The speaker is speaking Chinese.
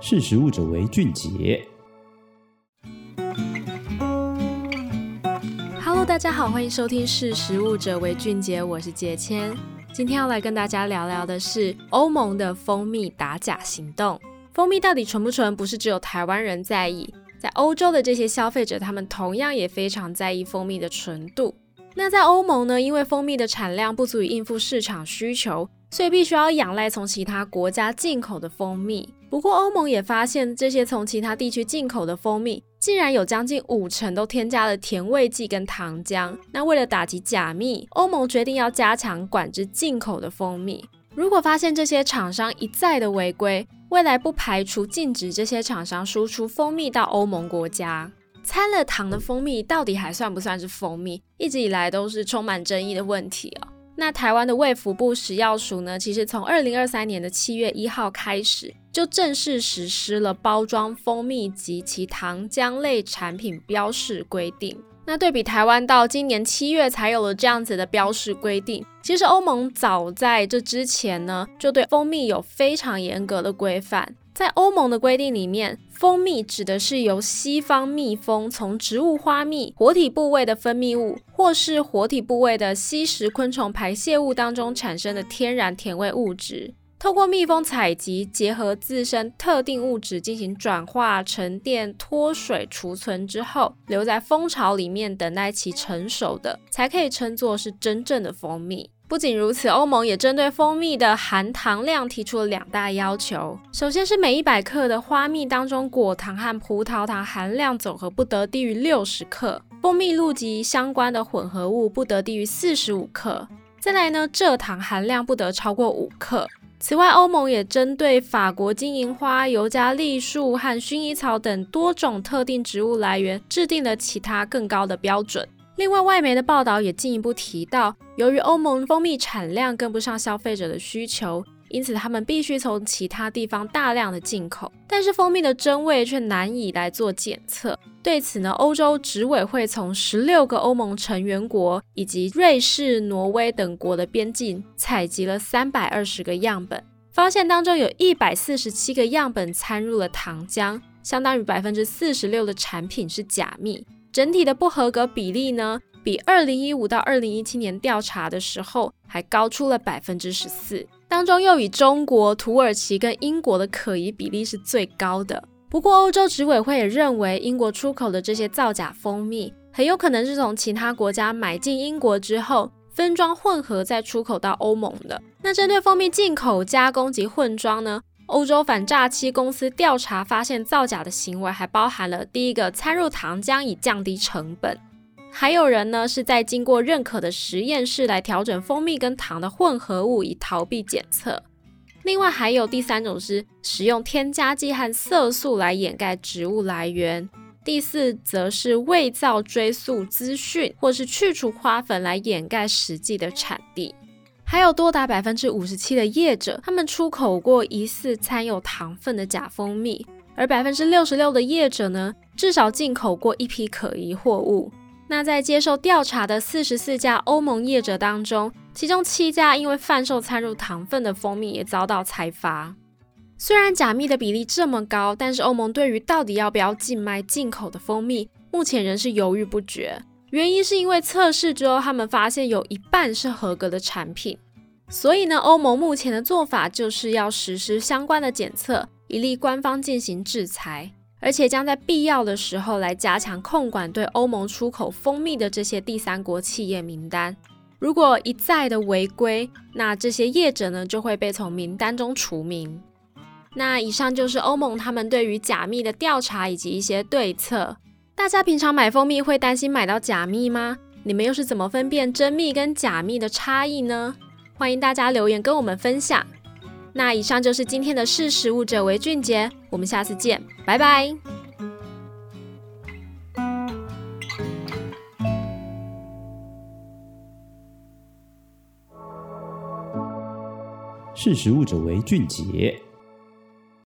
识食物者为俊杰。Hello，大家好，欢迎收听《识食物者为俊杰》，我是杰谦。今天要来跟大家聊聊的是欧盟的蜂蜜打假行动。蜂蜜到底纯不纯？不是只有台湾人在意，在欧洲的这些消费者，他们同样也非常在意蜂蜜的纯度。那在欧盟呢，因为蜂蜜的产量不足以应付市场需求，所以必须要仰赖从其他国家进口的蜂蜜。不过，欧盟也发现这些从其他地区进口的蜂蜜，竟然有将近五成都添加了甜味剂跟糖浆。那为了打击假蜜，欧盟决定要加强管制进口的蜂蜜。如果发现这些厂商一再的违规，未来不排除禁止这些厂商输出蜂蜜到欧盟国家。掺了糖的蜂蜜到底还算不算是蜂蜜？一直以来都是充满争议的问题哦。那台湾的卫福部食药署呢，其实从二零二三年的七月一号开始，就正式实施了包装蜂蜜及其糖浆类产品标示规定。那对比台湾到今年七月才有了这样子的标示规定，其实欧盟早在这之前呢，就对蜂蜜有非常严格的规范。在欧盟的规定里面，蜂蜜指的是由西方蜜蜂从植物花蜜活体部位的分泌物，或是活体部位的吸食昆虫排泄物当中产生的天然甜味物质，透过蜜蜂采集，结合自身特定物质进行转化、沉淀、脱水、储存之后，留在蜂巢里面等待其成熟的，才可以称作是真正的蜂蜜。不仅如此，欧盟也针对蜂蜜的含糖量提出了两大要求。首先是每一百克的花蜜当中，果糖和葡萄糖含量总和不得低于六十克，蜂蜜露及相关的混合物不得低于四十五克。再来呢，蔗糖含量不得超过五克。此外，欧盟也针对法国金银花、尤加利树和薰衣草等多种特定植物来源，制定了其他更高的标准。另外，外媒的报道也进一步提到，由于欧盟蜂蜜产量跟不上消费者的需求，因此他们必须从其他地方大量的进口。但是蜂蜜的真伪却难以来做检测。对此呢，欧洲执委会从十六个欧盟成员国以及瑞士、挪威等国的边境采集了三百二十个样本，发现当中有一百四十七个样本掺入了糖浆，相当于百分之四十六的产品是假蜜。整体的不合格比例呢，比二零一五到二零一七年调查的时候还高出了百分之十四。当中又以中国、土耳其跟英国的可疑比例是最高的。不过，欧洲执委会也认为，英国出口的这些造假蜂蜜很有可能是从其他国家买进英国之后分装混合再出口到欧盟的。那针对蜂蜜进口、加工及混装呢？欧洲反诈欺公司调查发现，造假的行为还包含了第一个掺入糖浆以降低成本，还有人呢是在经过认可的实验室来调整蜂蜜跟糖的混合物以逃避检测。另外还有第三种是使用添加剂和色素来掩盖植物来源，第四则是伪造追溯资讯或是去除花粉来掩盖实际的产地。还有多达百分之五十七的业者，他们出口过疑似掺有糖分的假蜂蜜，而百分之六十六的业者呢，至少进口过一批可疑货物。那在接受调查的四十四家欧盟业者当中，其中七家因为贩售掺入糖分的蜂蜜也遭到裁罚。虽然假蜜的比例这么高，但是欧盟对于到底要不要禁卖进口的蜂蜜，目前仍是犹豫不决。原因是因为测试之后，他们发现有一半是合格的产品，所以呢，欧盟目前的做法就是要实施相关的检测，以利官方进行制裁，而且将在必要的时候来加强控管对欧盟出口蜂蜜的这些第三国企业名单。如果一再的违规，那这些业者呢就会被从名单中除名。那以上就是欧盟他们对于假蜜的调查以及一些对策。大家平常买蜂蜜会担心买到假蜜吗？你们又是怎么分辨真蜜跟假蜜的差异呢？欢迎大家留言跟我们分享。那以上就是今天的识食物者为俊杰，我们下次见，拜拜。识食物者为俊杰。